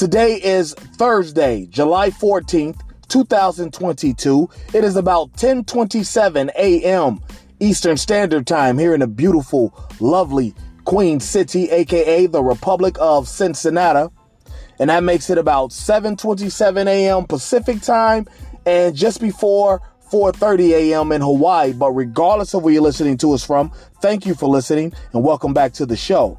Today is Thursday, July 14th, 2022. It is about 10:27 a.m. Eastern Standard Time here in a beautiful, lovely Queen City, aka the Republic of Cincinnati. And that makes it about 7:27 a.m. Pacific Time and just before 4:30 a.m. in Hawaii. But regardless of where you're listening to us from, thank you for listening and welcome back to the show.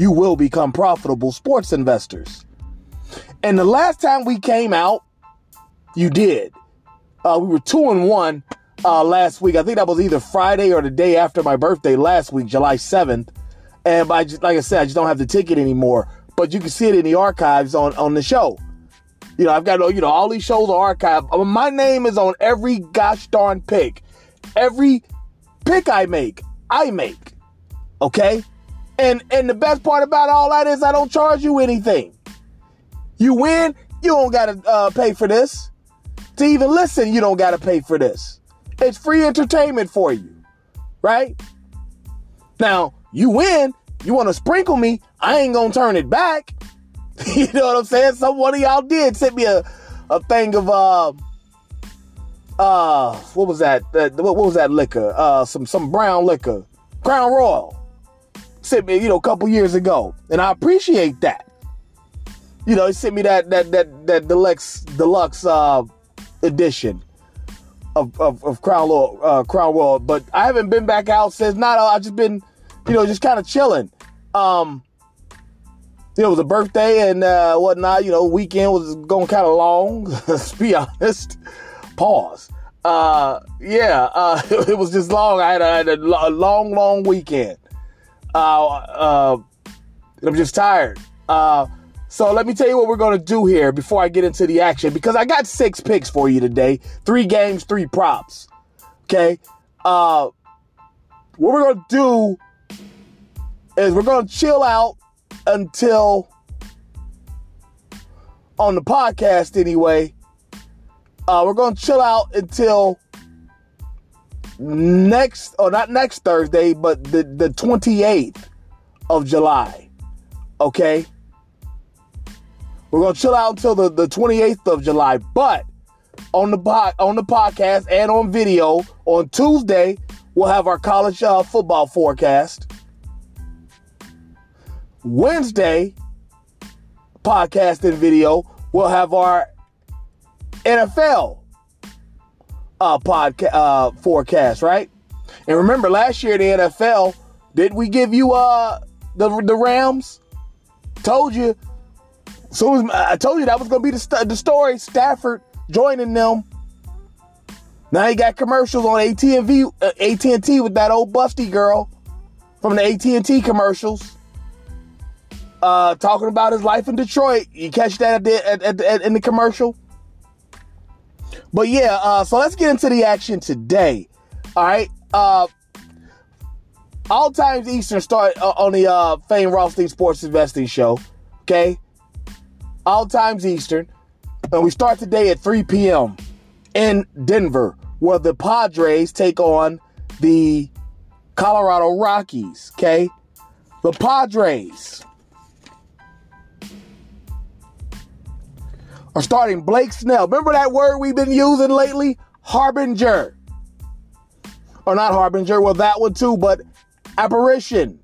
you will become profitable sports investors. And the last time we came out, you did. Uh, we were two and one uh, last week. I think that was either Friday or the day after my birthday last week, July 7th. And by, like I said, I just don't have the ticket anymore. But you can see it in the archives on, on the show. You know, I've got, you know, all these shows are archived. My name is on every gosh darn pick. Every pick I make, I make. Okay? And and the best part about all that is I don't charge you anything. You win, you don't gotta uh, pay for this. To even listen, you don't gotta pay for this. It's free entertainment for you, right? Now you win, you want to sprinkle me, I ain't gonna turn it back. you know what I'm saying? Some one of y'all did send me a, a thing of uh uh, what was that? Uh, what was that liquor? Uh, some some brown liquor, Crown Royal. Sent me, you know, a couple years ago, and I appreciate that. You know, he sent me that that that that deluxe deluxe uh, edition of, of, of Crown Royal, uh, Crown Royal, but I haven't been back out since. Not, I've just been, you know, just kind of chilling. Um, it was a birthday and uh, whatnot. You know, weekend was going kind of long. let's be honest. Pause. Uh, yeah, uh, it was just long. I had a, I had a long, long weekend. Uh, uh, I'm just tired. Uh, so let me tell you what we're going to do here before I get into the action because I got six picks for you today. Three games, three props. Okay. Uh, what we're going to do is we're going to chill out until on the podcast anyway uh, we're going to chill out until next, or not next Thursday, but the, the 28th of July. Okay? We're to chill out until the, the 28th of July. But on the, on the podcast and on video on Tuesday, we'll have our college uh, football forecast. Wednesday, podcast and video, we'll have our NFL uh, podcast uh, forecast, right? And remember, last year the NFL, did we give you uh the the Rams? Told you. So I told you that was going to be the, the story. Stafford joining them. Now he got commercials on AT&T, uh, AT&T with that old busty girl from the AT&T commercials. Uh, talking about his life in Detroit. You catch that at the, at, at, at in the commercial? But yeah, uh, so let's get into the action today. All right. Uh, all times Eastern start uh, on the uh, Fame Rothstein Sports Investing Show. Okay. All times Eastern. And we start today at 3 p.m. in Denver, where the Padres take on the Colorado Rockies. Okay. The Padres are starting Blake Snell. Remember that word we've been using lately? Harbinger. Or not harbinger, well, that one too, but apparition.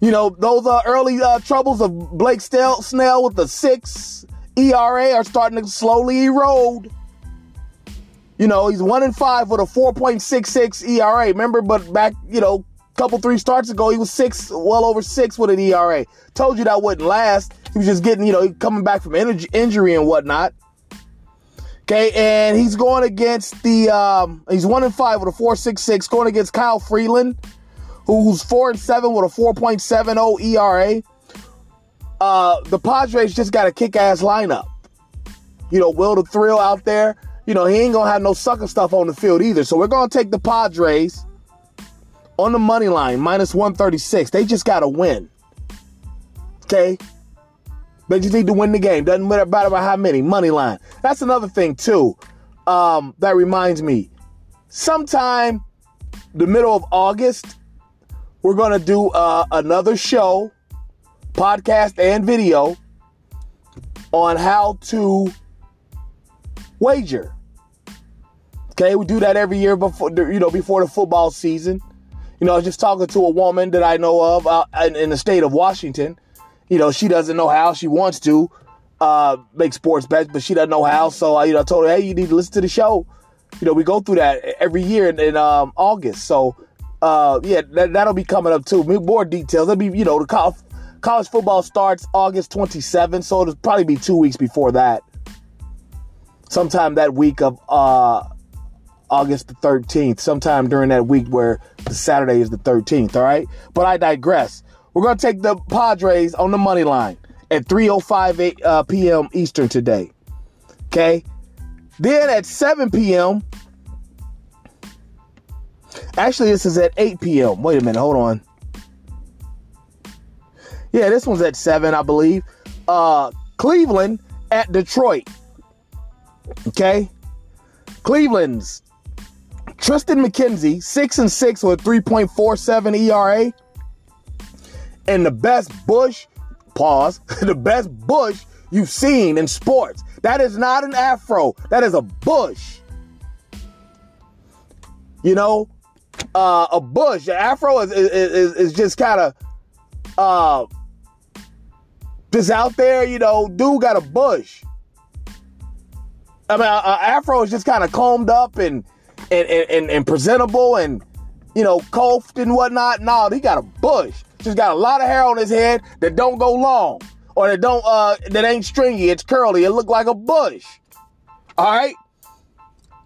You know, those uh, early uh, troubles of Blake Snell with the six ERA are starting to slowly erode. You know, he's one in five with a 4.66 ERA. Remember, but back, you know, couple three starts ago, he was six, well over six with an ERA. Told you that wouldn't last. He was just getting, you know, coming back from injury and whatnot. Okay, and he's going against the um, he's one and five with a four six six, going against Kyle Freeland, who's four and seven with a four point seven zero ERA. Uh, the Padres just got a kick ass lineup. You know, Will the Thrill out there. You know, he ain't gonna have no sucker stuff on the field either. So we're gonna take the Padres on the money line, minus 136. They just got to win. Okay? They just need to win the game. Doesn't matter about how many. Money line. That's another thing, too. Um, that reminds me. Sometime the middle of August, we're to do uh, another show, podcast and video, on how to wager. Okay, we do that every year before you know before the football season. You know, I was just talking to a woman that I know of uh, in, in, the state of Washington. You know, she doesn't know how. She wants to uh, make sports bets, but she doesn't know how. So I, you know, told her, hey, you need to listen to the show. You know, we go through that every year in, in um, August. So uh, yeah, that, will be coming up too. More details. That'll be, you know, the college, college football starts August 27th, so it'll probably be two weeks before that. Sometime that week of uh, August the 13th, sometime during that week where the Saturday is the 13th, all right? But I digress. We're going to take the Padres on the money line at 3.05 uh, p.m. Eastern today, okay? Then at 7 p.m., actually, this is at 8 p.m. Wait a minute, hold on. Yeah, this one's at 7, I believe. Uh, Cleveland at Detroit, okay? Cleveland's Triston McKenzie, 6 and 6 with 3.47 ERA. And the best Bush, pause, the best Bush you've seen in sports. That is not an afro. That is a bush. You know, uh, a bush. An afro is, is, is just kind of uh, just out there, you know, dude got a bush. I mean, an afro is just kind of combed up and and, and, and presentable and, you know, coiffed and whatnot. No, he got a bush. Just got a lot of hair on his head that don't go long or that don't, uh, that ain't stringy. It's curly. It look like a bush. All right.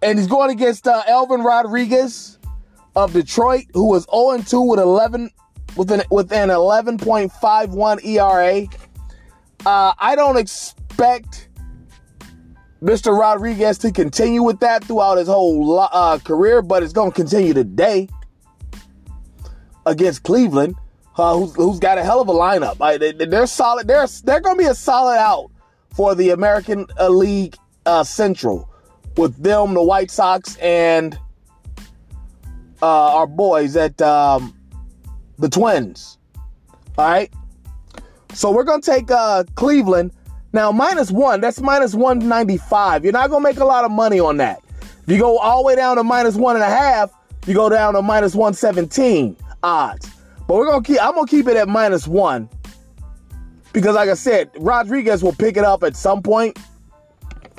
And he's going against uh, Elvin Rodriguez of Detroit, who was 0 2 with 11 with an with an 11.51 ERA. Uh, I don't expect Mr. Rodriguez to continue with that throughout his whole uh, career, but it's going to continue today against Cleveland, uh, who's, who's got a hell of a lineup. They, are solid. They're they're going to be a solid out for the American uh, League uh, Central with them, the White Sox, and uh, our boys at um, the Twins. All right. So we're going to take uh, Cleveland now, minus one, that's minus 195. You're not going to make a lot of money on that. If you go all the way down to minus one and a half, you go down to minus 117 odds. But we're to keep, I'm to keep it at minus one. Because, like I said, Rodriguez will pick it up at some point.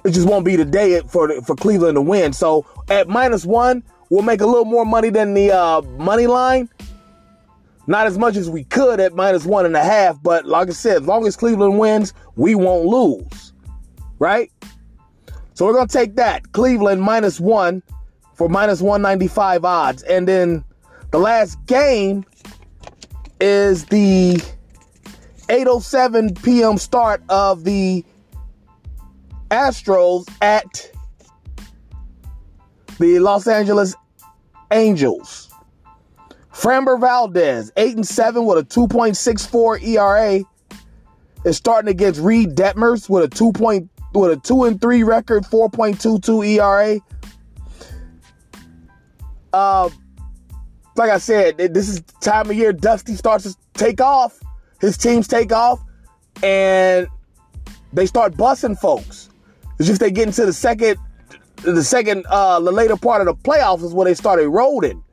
It just won't be the day for, for Cleveland to win. So at minus one, we'll make a little more money than the uh, money line. Not as much as we could at minus one and a half, but like I said, as long as Cleveland wins, we won't lose. Right? So we're to take that. Cleveland minus one for minus 195 odds. And then the last game is the 8.07 p.m. start of the Astros at the Los Angeles Angels. Framber Valdez, 8 and 7 with a 2.64 ERA, is starting against Reid Detmers with a 2. Point, with a 2 and 3 record, 4.22 ERA. Uh, like I said, this is time of year Dusty starts to take off. His teams take off, and they start bussing folks. It's just they get into the second, the second, uh, the later part of the playoffs is where they start eroding.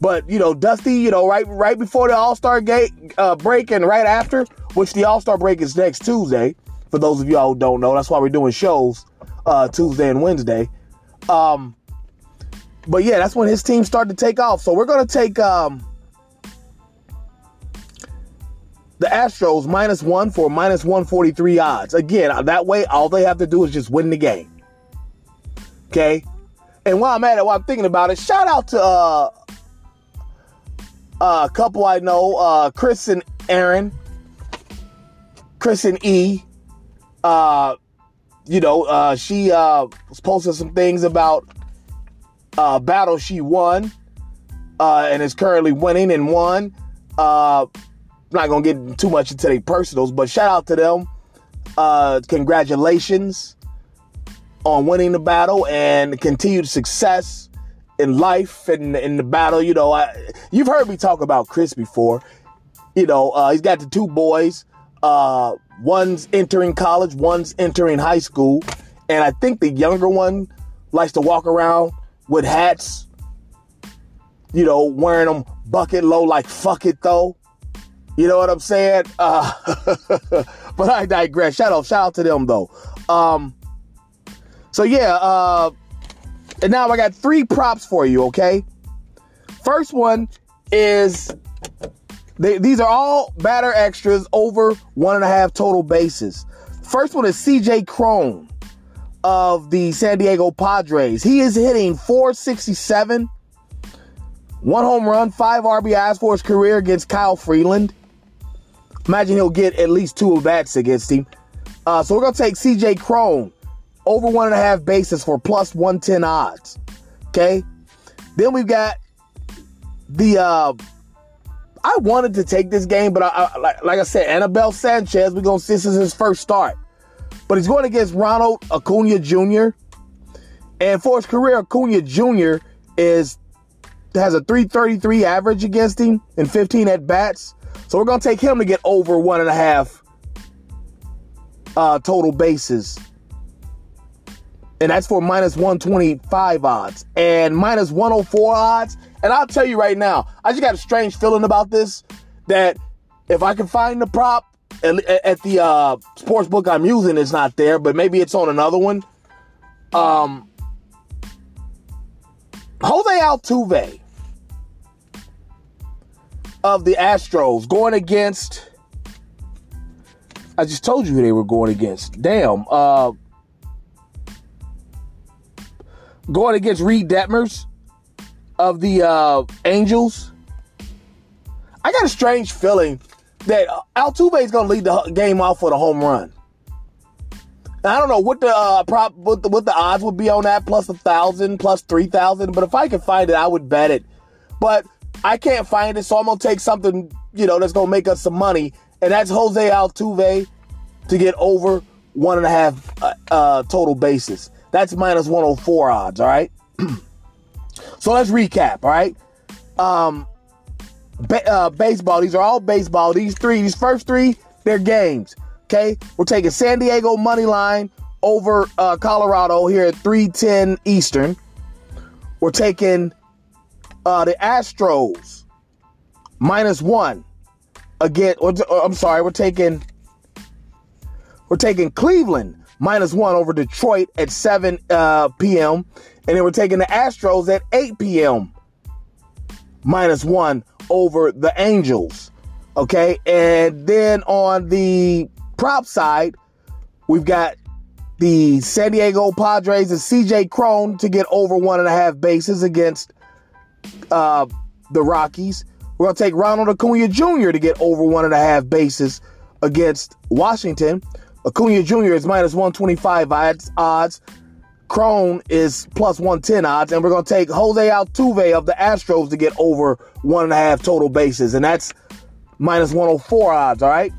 But you know, Dusty, you know, right right before the All Star gate uh, break and right after, which the All Star break is next Tuesday. For those of y'all who don't know, that's why we're doing shows uh, Tuesday and Wednesday. Um, but yeah, that's when his team started to take off. So we're gonna take um, the Astros minus one for minus 143 odds. Again, that way, all they have to do is just win the game. Okay. And while I'm at it, while I'm thinking about it, shout out to uh, uh, a couple I know, uh, Chris and Aaron, Chris and E. Uh, you know, uh, she uh, was posting some things about uh, battle she won uh, and is currently winning and won. Uh, not gonna get too much into their personals, but shout out to them. Uh, congratulations on winning the battle and continued success in life and in the battle. You know, I, you've heard me talk about Chris before. You know, uh, he's got the two boys. Uh, one's entering college, one's entering high school, and I think the younger one likes to walk around with hats. You know, wearing them bucket low, like fuck it though. You know what I'm saying? Uh, but I digress. Shout out, shout out to them though. Um, so yeah, uh, and now I got three props for you, okay? First one is they, these are all batter extras over one and a half total bases. First one is CJ Cron of the San Diego Padres. He is hitting 467, one home run, five RBIs for his career against Kyle Freeland. Imagine he'll get at least two at bats against him. Uh, so we're gonna take CJ Cron over one and a half bases for plus 110 odds. Okay. Then we've got the, uh, I wanted to take this game, but I, I, like, like I said, Anibal Sanchez, we're going to this is his first start. But he's going against Ronald Acuna Jr. And for his career, Acuna Jr. is has a 333 average against him and 15 at bats. So we're going to take him to get over one and a half uh, total bases and that's for minus 125 odds and minus 104 odds. And I'll tell you right now, I just got a strange feeling about this that if I can find the prop at, at the uh, sports book I'm using, it's not there, but maybe it's on another one. Um, Jose Altuve of the Astros going against. I just told you who they were going against. Damn. Uh, going against Reid Detmers of the uh, Angels. I got a strange feeling that Altuve is going to lead the game off with a home run. I don't know what the uh, prop, what the, what the odds would be on that, plus a thousand, plus three thousand. But if I could find it, I would bet it. But I can't find it, so I'm gonna take something you know that's gonna make us some money, and that's Jose Altuve to get over one and a half uh, uh, total bases. That's minus 104 odds, all right? so let's recap, all right? Um, uh, baseball, these are all baseball. These three, these first three, they're games, okay? We're taking San Diego money line over uh, Colorado here at 310 Eastern. We're taking uh, the Astros minus one again. Or I'm sorry, we're taking we're taking Cleveland minus one over Detroit at 7 uh, p.m. And then we're taking the Astros at 8 p.m. minus one over the Angels. Okay. And then on the prop side, we've got the San Diego Padres and CJ Cron to get over one and a half bases against uh, the Rockies. We're going to take Ronald Acuna Jr. to get over one and a half bases against Washington. Acuna Jr. is minus 125 odds. Odds. Cron is plus 110 odds. And we're going to take Jose Altuve of the Astros to get over one and a half total bases. And that's minus 104 odds, all right?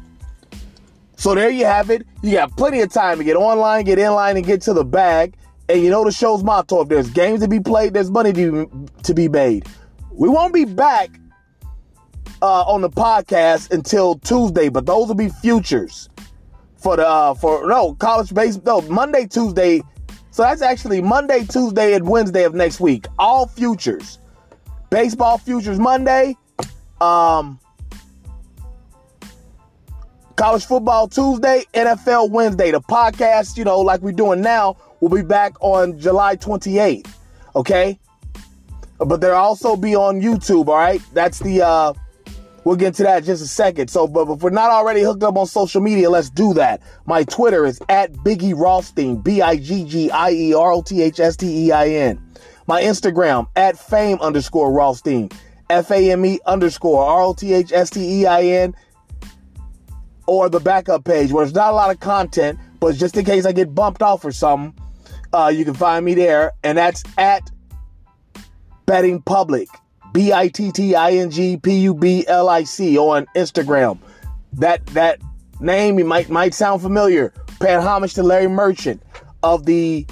So there you have it. You got plenty of time to get online, get in line, and get to the bag. And you know the show's motto if there's games to be played, there's money to, to be made. We won't be back uh, on the podcast until Tuesday, but those will be futures for the uh, for no college baseball. No Monday, Tuesday. So that's actually Monday, Tuesday, and Wednesday of next week. All futures, baseball futures Monday. Um, College football Tuesday, NFL Wednesday. The podcast, you know, like we're doing now, will be back on July 28th. Okay? But they'll also be on YouTube, all right? That's the uh we'll get to that in just a second. So but if we're not already hooked up on social media, let's do that. My Twitter is at Biggie Rothstein, B-I-G-G-I-E-R-O-T-H-S-T-E-I-N. My Instagram at fame underscore Rothstein. F-A-M-E underscore R-O-T-H-S-T-E-I-N or the backup page where there's not a lot of content, but just in case I get bumped off or something, uh, you can find me there. And that's at Betting Public, B I T T I N G P U B L I C on Instagram. That that name you might might sound familiar. Paying homage to Larry Merchant of the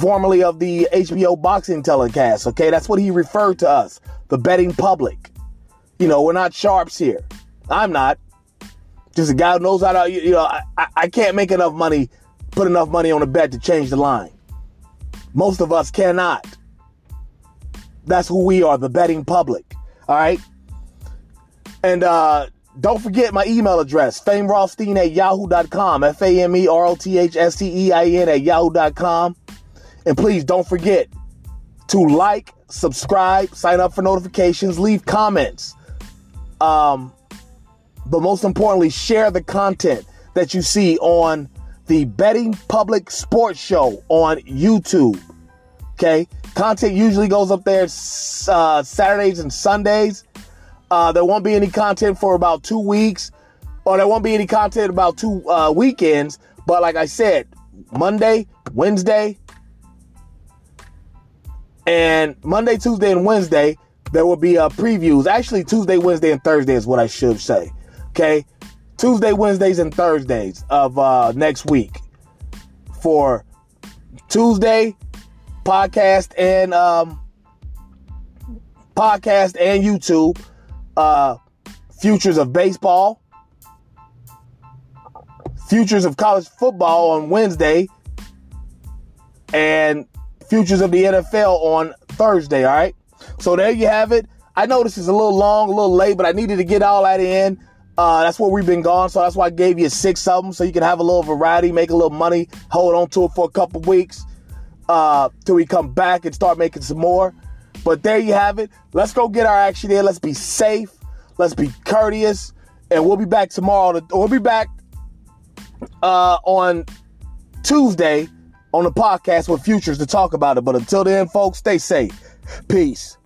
formerly of the HBO boxing telecast. Okay, that's what he referred to us, the betting public. You know, we're not sharps here. I'm not. Just a guy who knows how to, you know, I, I can't make enough money, put enough money on a bet to change the line. Most of us cannot. That's who we are, the betting public. All right. And uh, don't forget my email address, famerothstein at yahoo.com, F A M E R O T H S T E I N at yahoo.com. And please don't forget to like, subscribe, sign up for notifications, leave comments. Um, but most importantly, share the content that you see on the Betting Public Sports Show on YouTube. Okay, content usually goes up there uh, Saturdays and Sundays. Uh, there won't be any content for about two weeks, or there won't be any content about two uh, weekends. But like I said, Monday, Wednesday, and Monday, Tuesday, and Wednesday, there will be uh, previews. Actually, Tuesday, Wednesday, and Thursday is what I should say. Okay. Tuesday, Wednesdays, and Thursdays of uh, next week for Tuesday podcast and um, podcast and YouTube. Uh, futures of baseball, futures of college football on Wednesday, and futures of the NFL on Thursday. All right. So there you have it. I know this is a little long, a little late, but I needed to get all that in. Uh, that's where we've been gone, so that's why I gave you six of them, so you can have a little variety, make a little money, hold on to it for a couple weeks, uh, till we come back and start making some more. But there you have it. Let's go get our action in. Let's be safe. Let's be courteous, and we'll be back tomorrow. To, we'll be back uh, on Tuesday on the podcast with futures to talk about it. But until then, folks, stay safe. Peace.